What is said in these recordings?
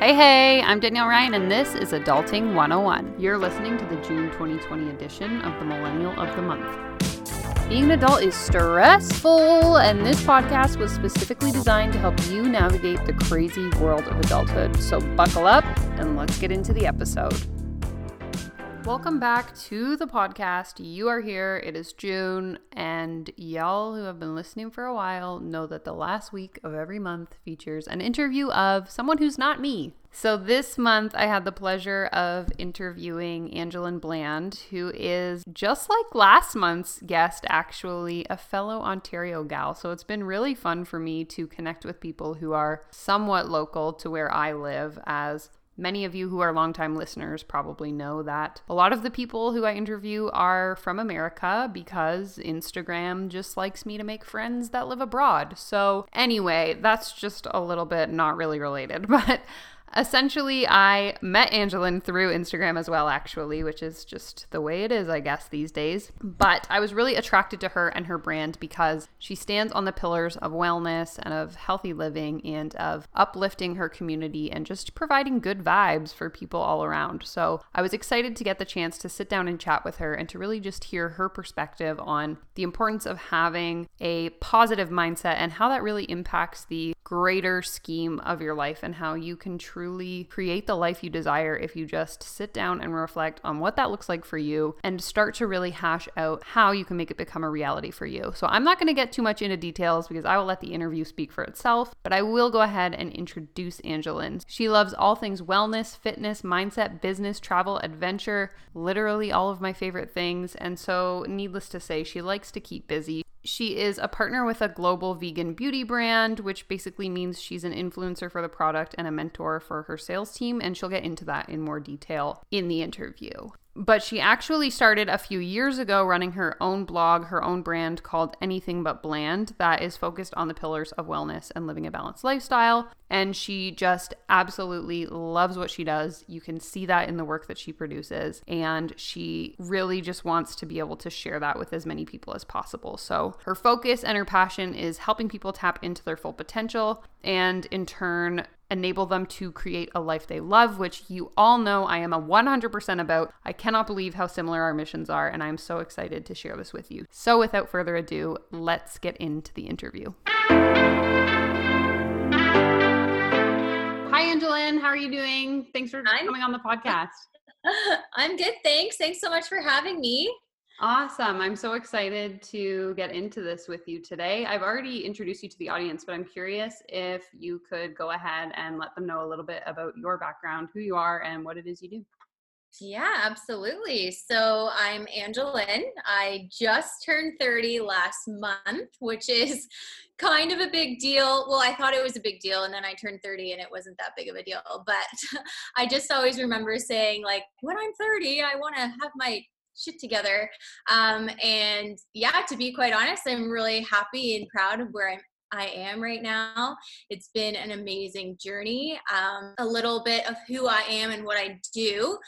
Hey, hey, I'm Danielle Ryan, and this is Adulting 101. You're listening to the June 2020 edition of the Millennial of the Month. Being an adult is stressful, and this podcast was specifically designed to help you navigate the crazy world of adulthood. So, buckle up and let's get into the episode. Welcome back to the podcast. You are here. It is June, and y'all who have been listening for a while know that the last week of every month features an interview of someone who's not me. So this month, I had the pleasure of interviewing Angelynn Bland, who is just like last month's guest, actually a fellow Ontario gal. So it's been really fun for me to connect with people who are somewhat local to where I live, as Many of you who are longtime listeners probably know that a lot of the people who I interview are from America because Instagram just likes me to make friends that live abroad. So, anyway, that's just a little bit not really related, but essentially, I met Angelynn through Instagram as well, actually, which is just the way it is, I guess, these days. But I was really attracted to her and her brand because she stands on the pillars of wellness and of healthy living and of uplifting her community and just providing good vibes for people all around. So I was excited to get the chance to sit down and chat with her and to really just hear her perspective on the importance of having a positive mindset and how that really impacts the greater scheme of your life and how you can truly create the life you desire if you just sit down and reflect on what that looks like for you and start to really hash out how you can make it become a reality for you. So, I'm not going to get too much into details because I will let the interview speak for itself, but I will go ahead and introduce Angelynn. She loves all things wellness, fitness, mindset, business, travel, adventure, literally all of my favorite things. And so, needless to say, she likes to keep busy. She is a partner with a global vegan beauty brand, which basically means she's an influencer for the product and a mentor for her sales team. And she'll get into that in more detail in the interview but she actually started a few years ago running her own blog, her own brand called Anything But Bland, that is focused on the pillars of wellness and living a balanced lifestyle. And she just absolutely loves what she does. You can see that in the work that she produces. And she really just wants to be able to share that with as many people as possible. So her focus and her passion is helping people tap into their full potential and in turn enable them to create a life they love, which you all know I am a 100% about. I cannot believe how similar our missions are, and I'm so excited to share this with you. So, without further ado, let's get into the interview. Hi, Angelynn. How are you doing? Thanks for coming on the podcast. I'm good. Thanks. Thanks so much for having me. Awesome. I'm so excited to get into this with you today. I've already introduced you to the audience, but I'm curious if you could go ahead and let them know a little bit about your background, who you are, and what it is you do. Yeah, absolutely. So I'm Angelynn. I just turned 30 last month, which is kind of a big deal. Well, I thought it was a big deal, and then I turned 30 and it wasn't that big of a deal. But I just always remember saying, like, when I'm 30, I want to have my shit together. Um, and yeah, to be quite honest, I'm really happy and proud of where I'm I am right now. It's been an amazing journey. Um, a little bit of who I am and what I do.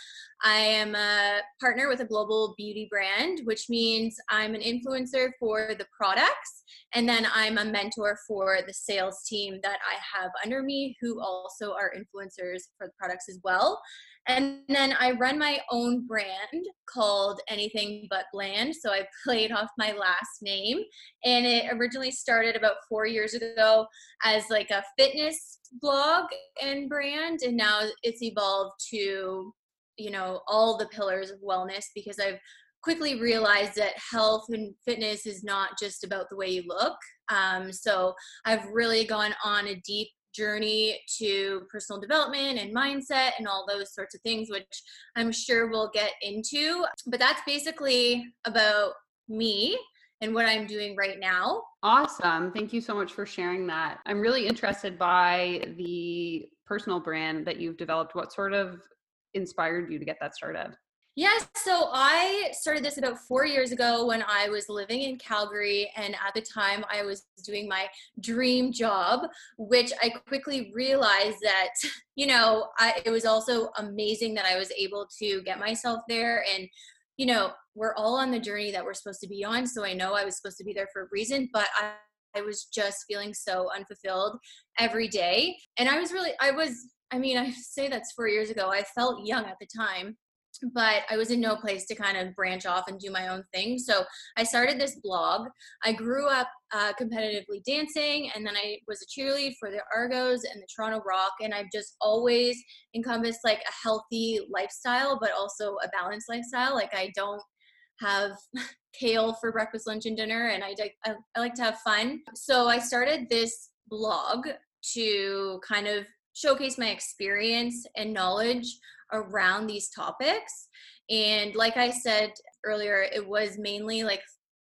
I am a partner with a global beauty brand, which means I'm an influencer for the products, and then I'm a mentor for the sales team that I have under me, who also are influencers for the products as well. And then I run my own brand called Anything But Bland. So I played off my last name. And it originally started about four years ago as like a fitness blog and brand. And now it's evolved to, you know, all the pillars of wellness because I've quickly realized that health and fitness is not just about the way you look. Um, so I've really gone on a deep journey to personal development and mindset and all those sorts of things, which I'm sure we'll get into. But that's basically about me and what I'm doing right now. Awesome. Thank you so much for sharing that. I'm really interested by the personal brand that you've developed. What sort of inspired you to get that started? Yes, yeah, so I started this about four years ago when I was living in Calgary, and at the time I was doing my dream job, which I quickly realized that, you know, I, it was also amazing that I was able to get myself there. And, you know, we're all on the journey that we're supposed to be on. So I know I was supposed to be there for a reason, but I, I was just feeling so unfulfilled every day. And I was really, I was I mean, I say that's four years ago. I felt young at the time, but I was in no place to kind of branch off and do my own thing. So I started this blog. I grew up uh, competitively dancing, and then I was a cheerleader for the Argos and the Toronto Rock. And I've just always encompassed like a healthy lifestyle, but also a balanced lifestyle. Like I don't have kale for breakfast, lunch, and dinner, and I, I, I like to have fun. So I started this blog to kind of showcase my experience and knowledge around these topics. And like I said earlier, it was mainly like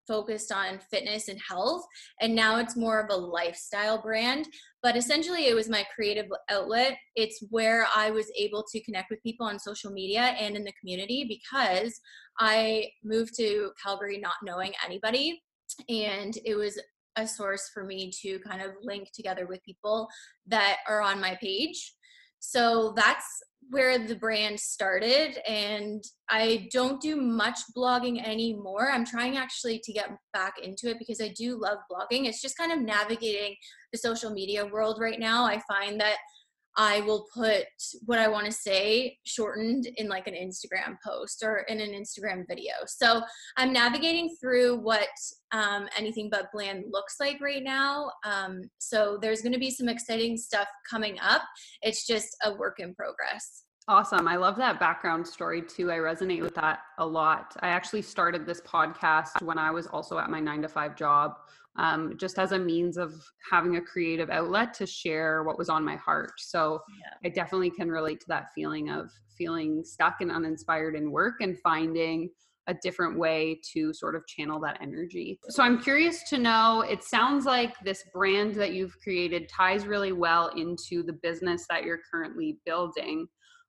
focused on fitness and health. And now it's more of a lifestyle brand. But essentially, it was my creative outlet. It's where I was able to connect with people on social media and in the community because I moved to Calgary not knowing anybody. And it was a source for me to kind of link together with people that are on my page. So that's where the brand started and I don't do much blogging anymore. I'm trying actually to get back into it because I do love blogging. It's just kind of navigating the social media world right now. I find that I will put what I want to say shortened in like an Instagram post or in an Instagram video. So I'm navigating through what um, anything but bland looks like right now. Um, so there's going to be some exciting stuff coming up. It's just a work in progress. Awesome. I love that background story too. I resonate with that a lot. I actually started this podcast when I was also at my nine to five job, um, just as a means of having a creative outlet to share what was on my heart. So yeah. I definitely can relate to that feeling of feeling stuck and uninspired in work and finding a different way to sort of channel that energy. So I'm curious to know it sounds like this brand that you've created ties really well into the business that you're currently building.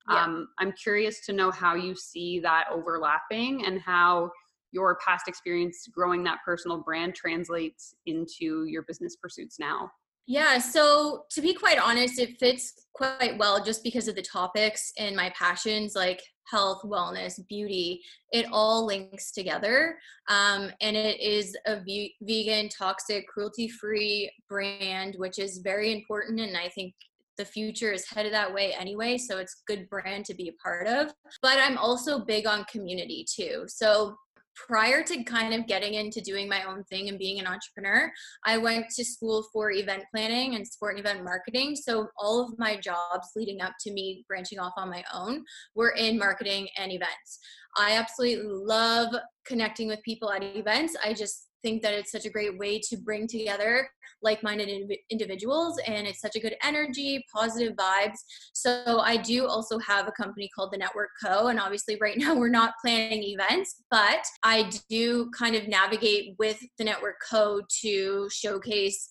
Yeah. Um, I'm curious to know how you see that overlapping and how your past experience growing that personal brand translates into your business pursuits now. Yeah, so to be quite honest, it fits quite well just because of the topics and my passions like health, wellness, beauty. It all links together. Um, and it is a v- vegan, toxic, cruelty free brand, which is very important. And I think the future is headed that way anyway so it's a good brand to be a part of but i'm also big on community too so prior to kind of getting into doing my own thing and being an entrepreneur, I went to school for event planning and sport and event marketing. So all of my jobs leading up to me branching off on my own were in marketing and events. I absolutely love connecting with people at events. I just think that it's such a great way to bring together like-minded individuals and it's such a good energy positive vibes. So i do also have a company called the network co. And obviously right now we're not planning events but i do kind of navigate with the network co. to showcase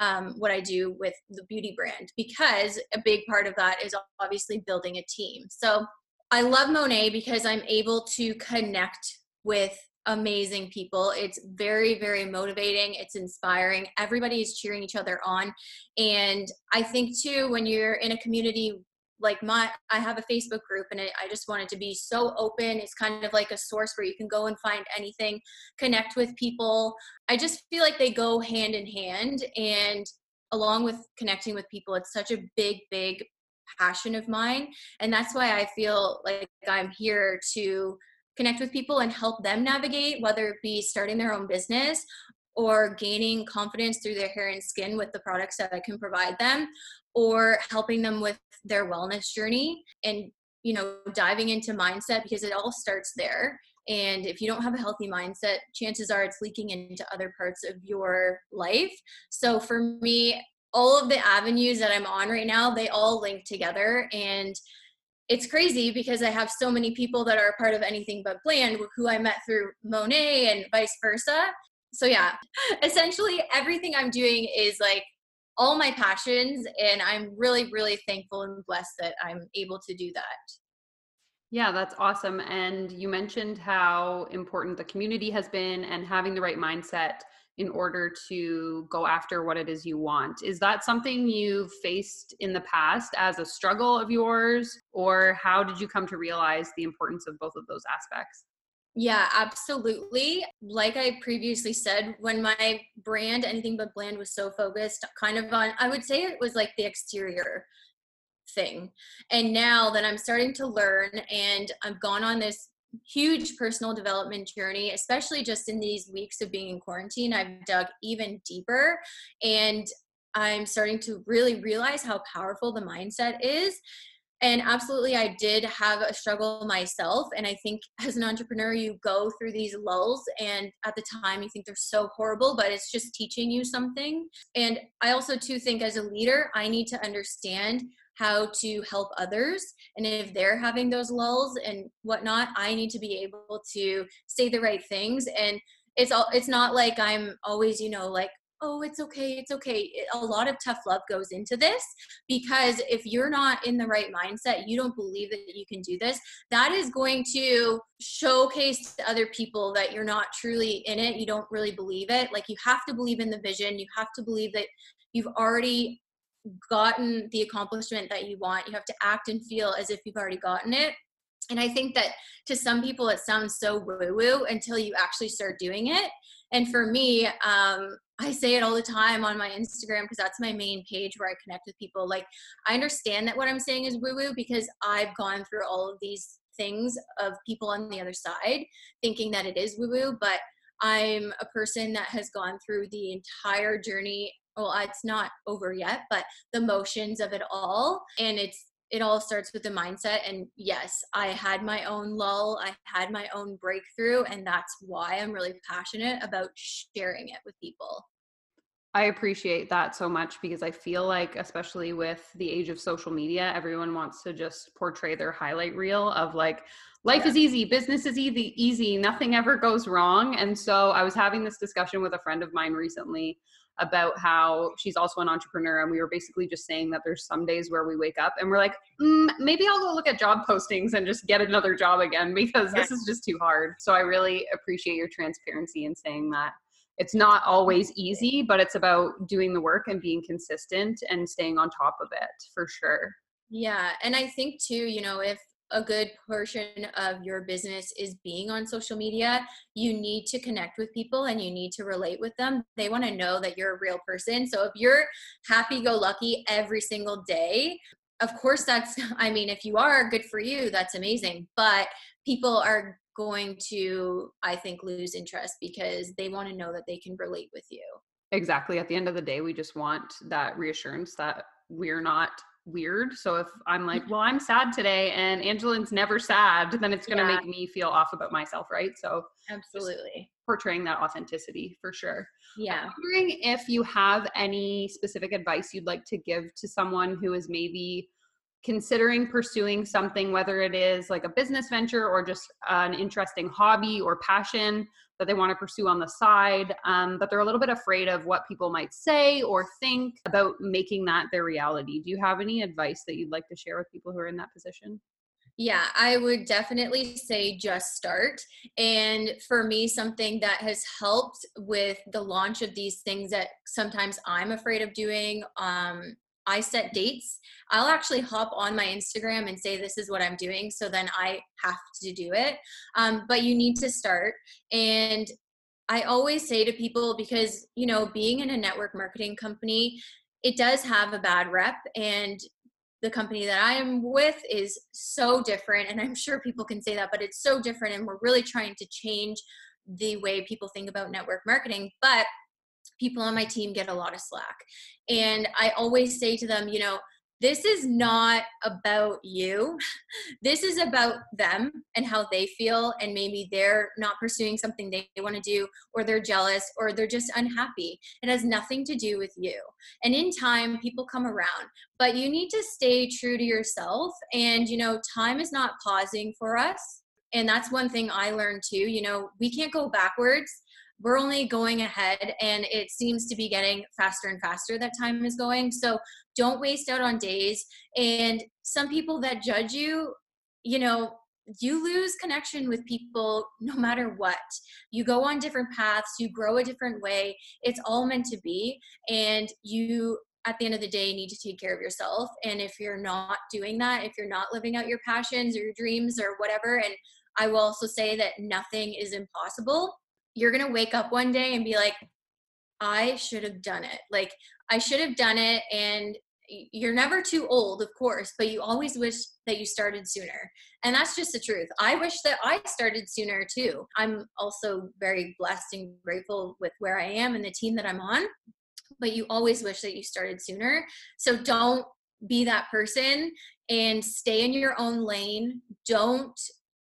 um, what I do with the beauty brand because a big part of that is obviously building a team. So I love Monat because I'm able to connect with amazing people. It's very, very motivating. It's inspiring. Everybody is cheering each other on. And I think, too, when you're in a community like my i have a facebook group and i just want it to be so open it's kind of like a source where you can go and find anything connect with people i just feel like they go hand in hand and along with connecting with people it's such a big big passion of mine and that's why i feel like i'm here to connect with people and help them navigate, whether it be starting their own business or gaining confidence through their hair and skin with the products that I can provide them, or helping them with their wellness journey and you know diving into mindset because it all starts there. And if you don't have a healthy mindset chances are it's leaking into other parts of your life. So for me all of the avenues that i'm on right now they all link together. And it's crazy because I have so many people that are a part of anything but bland who I met through Monat and vice versa. So yeah, essentially everything I'm doing is like all my passions and I'm really really thankful and blessed that I'm able to do that. Yeah, that's awesome. And you mentioned how important the community has been and having the right mindset in order to go after what it is you want. Is that something you've faced in the past as a struggle of yours, or how did you come to realize the importance of both of those aspects? Yeah, absolutely. Like I previously said, when my brand, anything but bland, was so focused kind of on, I would say it was like the exterior. thing. And now that I'm starting to learn and I've gone on this huge personal development journey, especially just in these weeks of being in quarantine, I've dug even deeper and I'm starting to really realize how powerful the mindset is. And absolutely i did have a struggle myself and i think as an entrepreneur you go through these lulls and at the time you think they're so horrible but it's just teaching you something. And i also too think as a leader i need to understand how to help others. And if they're having those lulls and whatnot i need to be able to say the right things. And it's all it's not like i'm always you know like oh it's okay it's okay. A lot of tough love goes into this because if you're not in the right mindset you don't believe that you can do this that is going to showcase to other people that you're not truly in it. You don't really believe it. Like you have to believe in the vision. You have to believe that you've already gotten the accomplishment that you want you have to act and feel as if you've already gotten it and I think that to some people it sounds so woo woo until you actually start doing it. And for me, um, I say it all the time on my Instagram because that's my main page where I connect with people. Like, I understand that what I'm saying is woo woo because I've gone through all of these things of people on the other side thinking that it is woo woo, but I'm a person that has gone through the entire journey. Well, uh, it's not over yet, but the motions of it all. And it's it all starts with the mindset and yes i had my own lull i had my own breakthrough and that's why i'm really passionate about sharing it with people I appreciate that so much because I feel like, especially with the age of social media, everyone wants to just portray their highlight reel of like, life yeah. is easy, business is easy, easy, nothing ever goes wrong. And so I was having this discussion with a friend of mine recently about how she's also an entrepreneur and we were basically just saying that there's some days where we wake up and we're like mm, maybe i'll go look at job postings and just get another job again because this is just too hard. So i really appreciate your transparency in saying that. It's not always easy but it's about doing the work and being consistent and staying on top of it for sure. Yeah and i think too you know if a good portion of your business is being on social media, you need to connect with people and you need to relate with them. They want to know that you're a real person. So if you're happy go lucky every single day, of course, that's, I mean, if you are good for you, that's amazing. But people are going to, I think, lose interest because they want to know that they can relate with you. Exactly. At the end of the day, we just want that reassurance that we're not weird. So if I'm like, mm-hmm. well, I'm sad today and Angelynn's never sad, then it's going to yeah. make me feel off about myself, right? So absolutely portraying that authenticity for sure. Yeah. I'm wondering if you have any specific advice you'd like to give to someone who is maybe considering pursuing something, whether it is like a business venture or just an interesting hobby or passion that they want to pursue on the side, um, but they're a little bit afraid of what people might say or think about making that their reality. Do you have any advice that you'd like to share with people who are in that position? Yeah, I would definitely say just start. And for me, something that has helped with the launch of these things that sometimes I'm afraid of doing um, I set dates. I'll actually hop on my Instagram and say, This is what I'm doing. So then I have to do it. Um, but you need to start. And I always say to people, because, you know, being in a network marketing company, it does have a bad rep. And the company that I am with is so different. And I'm sure people can say that, but it's so different. And we're really trying to change the way people think about network marketing. But people on my team get a lot of slack. And I always say to them, you know, this is not about you. This is about them and how they feel. And maybe they're not pursuing something they want to do, or they're jealous, or they're just unhappy. It has nothing to do with you. And in time, people come around, but you need to stay true to yourself. And, you know, time is not pausing for us. And that's one thing I learned too. You know, we can't go backwards we're only going ahead and it seems to be getting faster and faster that time is going. So don't waste out on days. And some people that judge you you know you lose connection with people no matter what. You go on different paths you grow a different way. It's all meant to be. And you at the end of the day need to take care of yourself. And if you're not doing that if you're not living out your passions or your dreams or whatever and i will also say that nothing is impossible you're going to wake up one day and be like, I should have done it. Like, I should have done it. And you're never too old, of course, but you always wish that you started sooner. And that's just the truth. I wish that I started sooner too. I'm also very blessed and grateful with where I am and the team that I'm on, but you always wish that you started sooner. So don't be that person and stay in your own lane. Don't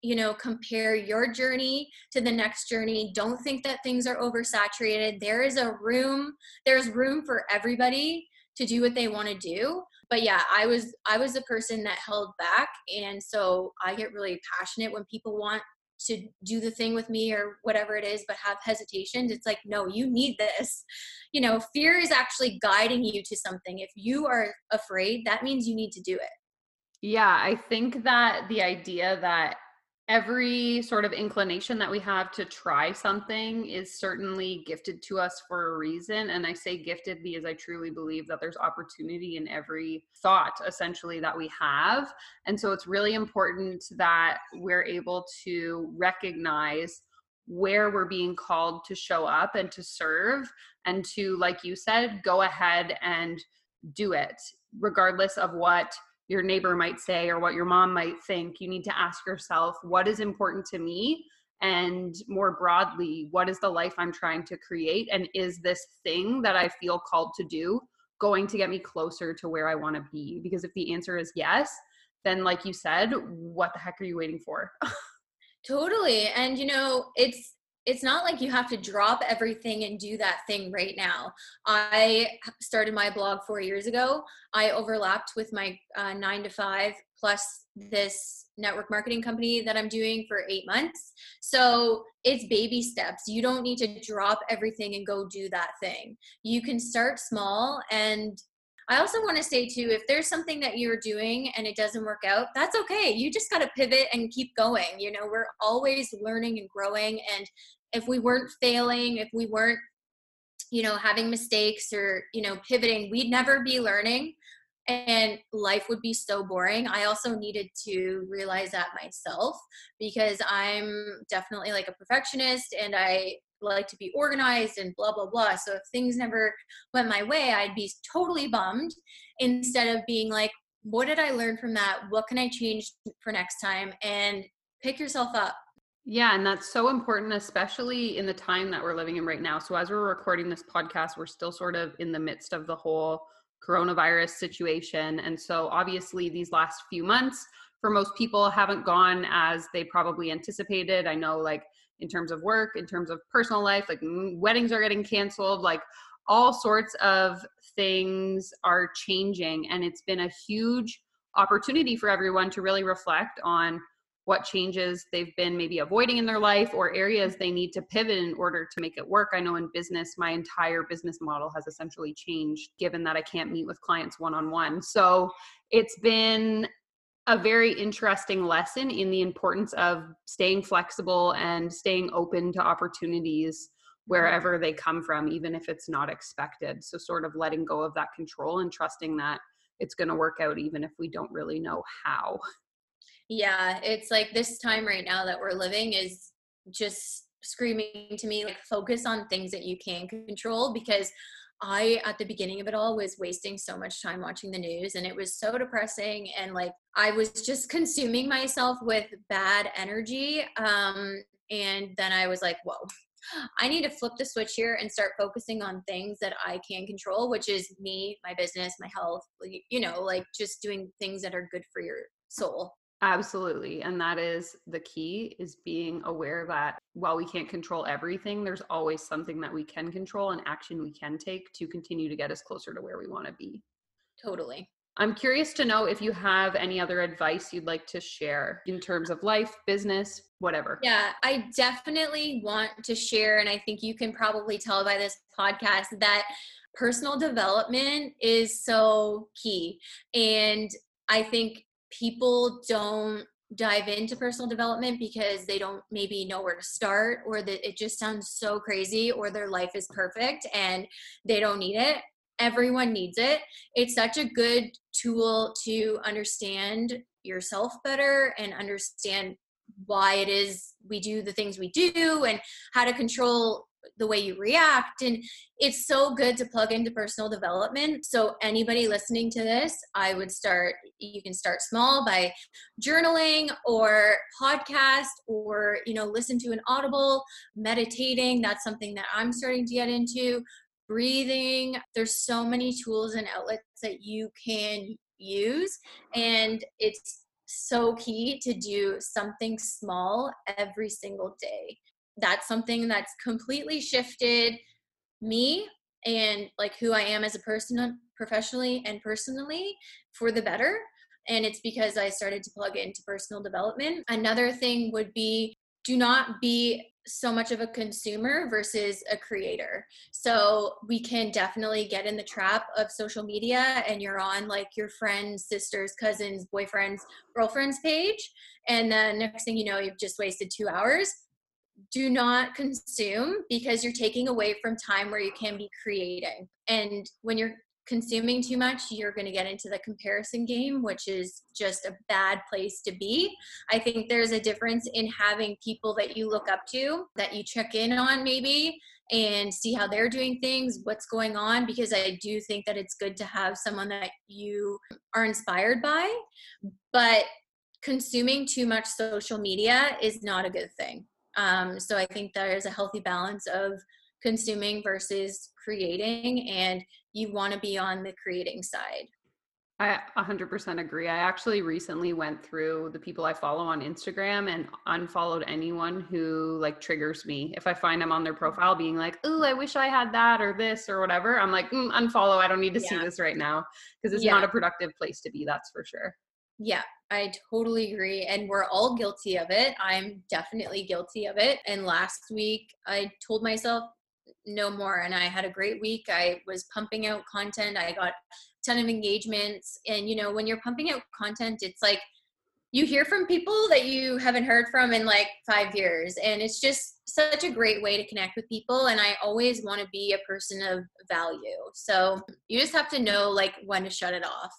you know compare your journey to the next journey. Don't think that things are oversaturated. There is a room there's room for everybody to do what they want to do. But yeah i was i was the person that held back and so i get really passionate when people want to do the thing with me or whatever it is but have hesitations. It's like no you need this. You know fear is actually guiding you to something. If you are afraid that means you need to do it. Yeah i think that the idea that every sort of inclination that we have to try something is certainly gifted to us for a reason. And i say gifted because i truly believe that there's opportunity in every thought essentially that we have. And so it's really important that we're able to recognize where we're being called to show up and to serve and to like you said go ahead and do it regardless of what your neighbor might say or what your mom might think. You need to ask yourself, what is important to me? And more broadly, what is the life I'm trying to create? And is this thing that I feel called to do going to get me closer to where I want to be? Because if the answer is yes, then, like you said, what the heck are you waiting for? totally. And, you know, it's, it's not like you have to drop everything and do that thing right now. I started my blog four years ago. I overlapped with my uh, nine to five plus this network marketing company that I'm doing for eight months. So it's baby steps. You don't need to drop everything and go do that thing. You can start small and I also want to say too, if there's something that you're doing and it doesn't work out, that's okay. You just got to pivot and keep going. You know, we're always learning and growing. And if we weren't failing, if we weren't, you know, having mistakes or, you know, pivoting, we'd never be learning and life would be so boring. I also needed to realize that myself because I'm definitely like a perfectionist and I like to be organized and blah blah blah. So if things never went my way, I'd be totally bummed instead of being like what did I learn from that? What can I change for next time and pick yourself up yeah, and that's so important, especially in the time that we're living in right now. So, as we're recording this podcast, we're still sort of in the midst of the whole coronavirus situation. And so, obviously, these last few months for most people haven't gone as they probably anticipated. I know, like, in terms of work, in terms of personal life, like, mm, weddings are getting canceled, like, all sorts of things are changing. And it's been a huge opportunity for everyone to really reflect on what changes they've been maybe avoiding in their life or areas they need to pivot in order to make it work. I know in business, my entire business model has essentially changed given that I can't meet with clients one on one. So it's been a very interesting lesson in the importance of staying flexible and staying open to opportunities wherever they come from, even if it's not expected. So, sort of letting go of that control and trusting that it's going to work out, even if we don't really know how. Yeah, it's like this time right now that we're living is just screaming to me like focus on things that you can control because I at the beginning of it all was wasting so much time watching the news and it was so depressing and like I was just consuming myself with bad energy um and then I was like whoa I need to flip the switch here and start focusing on things that I can control which is me my business my health you know like just doing things that are good for your soul Absolutely. And that is the key is being aware that while we can't control everything, there's always something that we can control and action we can take to continue to get us closer to where we want to be. Totally. I'm curious to know if you have any other advice you'd like to share in terms of life, business, whatever. Yeah, I definitely want to share, and I think you can probably tell by this podcast that personal development is so key. And I think people don't dive into personal development because they don't maybe know where to start or that it just sounds so crazy or their life is perfect and they don't need it. Everyone needs it. It's such a good tool to understand yourself better and understand why it is we do the things we do and how to control the way you react and it's so good to plug into personal development. So anybody listening to this i would start you can start small by journaling or podcast or you know listen to an audible meditating. That's something that i'm starting to get into. Breathing there's so many tools and outlets that you can use and it's so key to do something small every single day. That's something that's completely shifted me and like who I am as a person professionally and personally for the better. And it's because I started to plug into personal development. Another thing would be do not be so much of a consumer versus a creator. So we can definitely get in the trap of social media and you're on like your friends, sisters, cousins, boyfriends, girlfriends page. And then next thing you know, you've just wasted two hours. Do not consume because you're taking away from time where you can be creating. And when you're consuming too much, you're going to get into the comparison game, which is just a bad place to be. I think there's a difference in having people that you look up to, that you check in on maybe, and see how they're doing things, what's going on, because I do think that it's good to have someone that you are inspired by. But consuming too much social media is not a good thing. Um, so I think there's a healthy balance of consuming versus creating and you want to be on the creating side I 100% agree. I actually recently went through the people I follow on Instagram and unfollowed anyone who like triggers me. If I find them on their profile being like, "Oh, I wish I had that or this or whatever," I'm like, mm, "Unfollow. I don't need to yeah. see this right now." Because it's yeah. not a productive place to be, that's for sure. Yeah, I totally agree. And we're all guilty of it. I'm definitely guilty of it. And last week, I told myself, no more. And I had a great week. I was pumping out content. I got a ton of engagements. And, you know, when you're pumping out content, it's like you hear from people that you haven't heard from in like five years. And it's just such a great way to connect with people. And I always want to be a person of value. So you just have to know like when to shut it off.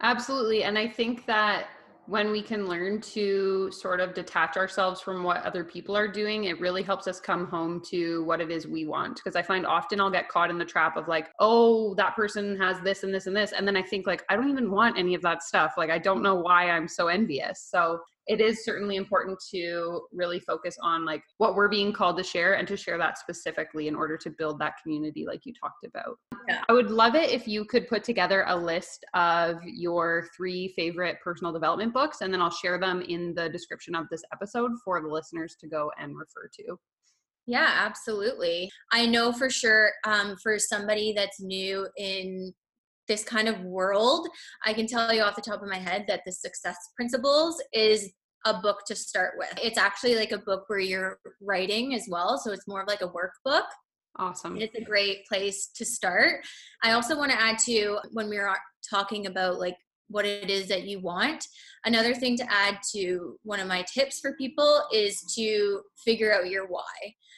Absolutely. And I think that when we can learn to sort of detach ourselves from what other people are doing, it really helps us come home to what it is we want. Because I find often I'll get caught in the trap of like, oh, that person has this and this and this. And then I think, like, I don't even want any of that stuff. Like, I don't know why I'm so envious. So it is certainly important to really focus on like what we're being called to share and to share that specifically in order to build that community like you talked about. Yeah. I would love it if you could put together a list of your three favorite personal development books and then I'll share them in the description of this episode for the listeners to go and refer to. Yeah, absolutely. I know for sure um, for somebody that's new in this kind of world, I can tell you off the top of my head that the success principles is a book to start with. It's actually like a book where you're writing as well. So it's more of like a workbook. Awesome. It's a great place to start. I also want to add to when we were talking about like what it is that you want. Another thing to add to one of my tips for people is to figure out your why.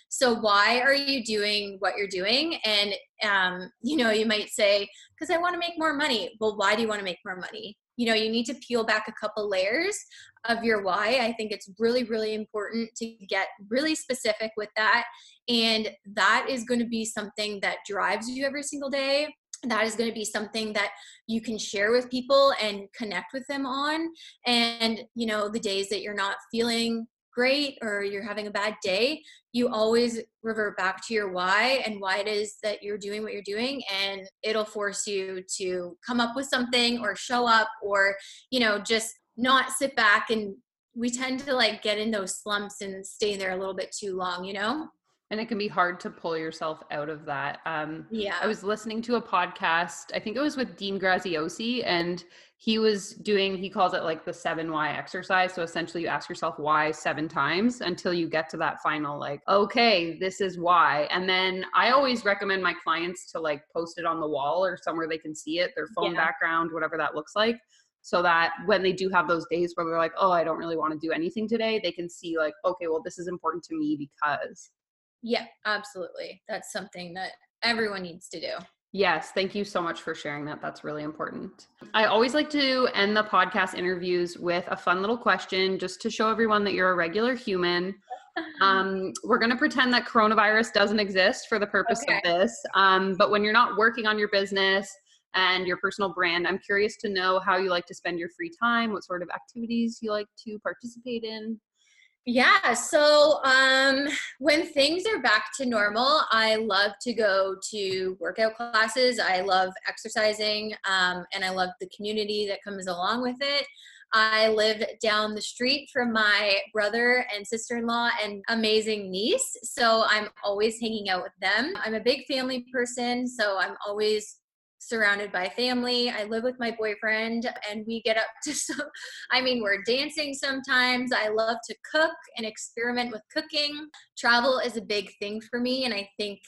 So why are you doing what you're doing? And um, you know, you might say, because I want to make more money. Well, why do you want to make more money? You know, you need to peel back a couple layers of your why. I think it's really, really important to get really specific with that. And that is going to be something that drives you every single day that is going to be something that you can share with people and connect with them on and you know the days that you're not feeling great or you're having a bad day, you always revert back to your why and why it is that you're doing what you're doing. And it'll force you to come up with something or show up or, you know, just not sit back and we tend to like get in those slumps and stay there a little bit too long, you know? And it can be hard to pull yourself out of that. Um, yeah. I was listening to a podcast, I think it was with Dean Graziosi, and he was doing, he calls it like the seven why exercise. So essentially, you ask yourself why seven times until you get to that final, like, okay, this is why. And then I always recommend my clients to like post it on the wall or somewhere they can see it, their phone yeah. background, whatever that looks like so that when they do have those days where they're like, oh, I don't really want to do anything today, they can see, like, okay, well, this is important to me because. Yeah, absolutely. That's something that everyone needs to do. Yes, thank you so much for sharing that. That's really important. I always like to end the podcast interviews with a fun little question just to show everyone that you're a regular human. um, we're going to pretend that coronavirus doesn't exist for the purpose okay. of this. Um, but when you're not working on your business and your personal brand, I'm curious to know how you like to spend your free time, what sort of activities you like to participate in. Yeah, so um, when things are back to normal, I love to go to workout classes. I love exercising, um, and I love the community that comes along with it. I live down the street from my brother and sister in law and amazing niece. So I'm always hanging out with them. I'm a big family person. So I'm always surrounded by family. I live with my boyfriend and we get up to some, I mean, we're dancing sometimes. I love to cook and experiment with cooking. Travel is a big thing for me. And I think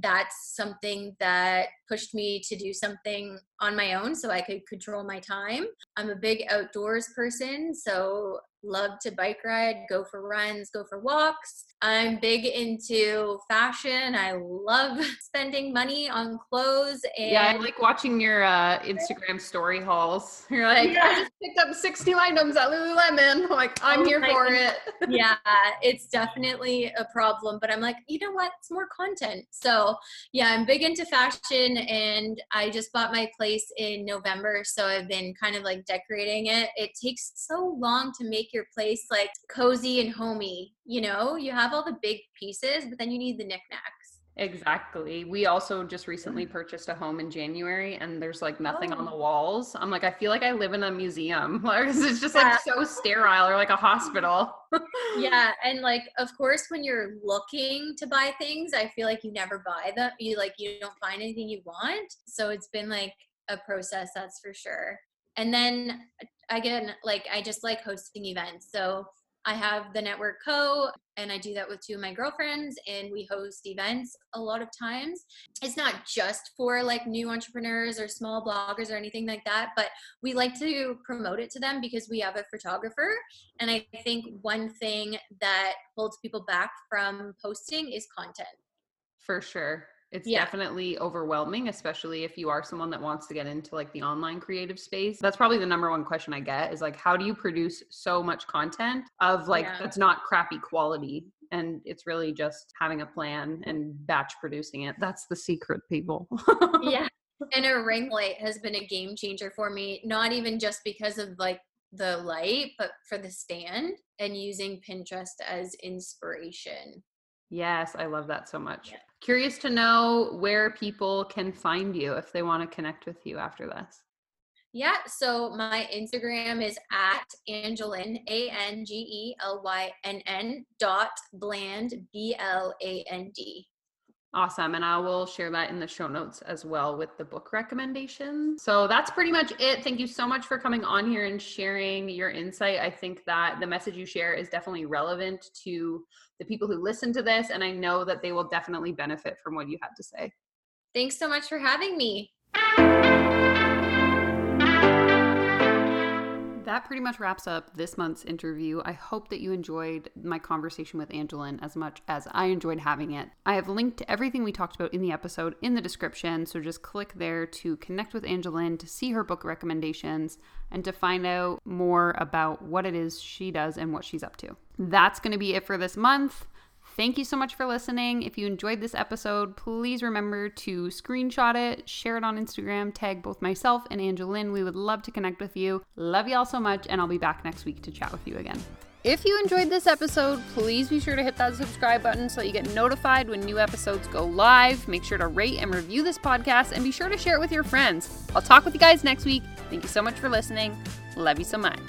that's something that pushed me to do something on my own so I could control my time. I'm a big outdoors person, so love to bike ride, go for runs, go for walks. I'm big into fashion. I love spending money on clothes. And yeah, I like watching your uh, Instagram story hauls. You're like, yeah. I just picked up 60 items at Lululemon. I'm like, I'm oh here for it. yeah, it's definitely a problem, but I'm like, you know what? It's more content. So yeah, I'm big into fashion and I just bought my place in November. So I've been kind of like decorating it. It takes so long to make your place like cozy and homey. You know, you have all the big pieces, but then you need the knickknacks. Exactly. We also just recently mm. purchased a home in January and there's like nothing oh. on the oh. walls. I'm like, I feel like I live in a museum. Like it's just like yeah. so sterile or like a hospital. yeah. And like of course when you're looking to buy things, I feel like you never buy them. You like you don't find anything you want. So it's been like a process, that's for sure. And then again, like I just like hosting events. So I have the Network Co. and I do that with two of my girlfriends and we host events a lot of times. It's not just for like new entrepreneurs or small bloggers or anything like that, but we like to promote it to them because we have a photographer. And I think one thing that holds people back from posting is content. For sure. It's yeah. definitely overwhelming, especially if you are someone that wants to get into like the online creative space. That's probably the number one question I get is like, how do you produce so much content of like yeah. that's not crappy quality? And it's really just having a plan and batch producing it. That's the secret, people. yeah. And a ring light has been a game changer for me, not even just because of like the light, but for the stand and using Pinterest as inspiration. Yes, I love that so much. Yeah. Curious to know where people can find you if they want to connect with you after this. Yeah, so my Instagram is at Angelynn, A N G E L Y N N dot bland, B L A N D. Awesome. And I will share that in the show notes as well with the book recommendation. So that's pretty much it. Thank you so much for coming on here and sharing your insight. I think that the message you share is definitely relevant to the people who listen to this. And I know that they will definitely benefit from what you had to say. Thanks so much for having me. That pretty much wraps up this month's interview. I hope that you enjoyed my conversation with Angelynn as much as I enjoyed having it. I have linked everything we talked about in the episode in the description, so just click there to connect with Angelynn, to see her book recommendations, and to find out more about what it is she does and what she's up to. That's going to be it for this month. Thank you so much for listening. If you enjoyed this episode, please remember to screenshot it, share it on Instagram, tag both myself and Angelynn. We would love to connect with you. Love y'all so much, and I'll be back next week to chat with you again. If you enjoyed this episode, please be sure to hit that subscribe button so that you get notified when new episodes go live. Make sure to rate and review this podcast and be sure to share it with your friends. I'll talk with you guys next week. Thank you so much for listening. Love you so much.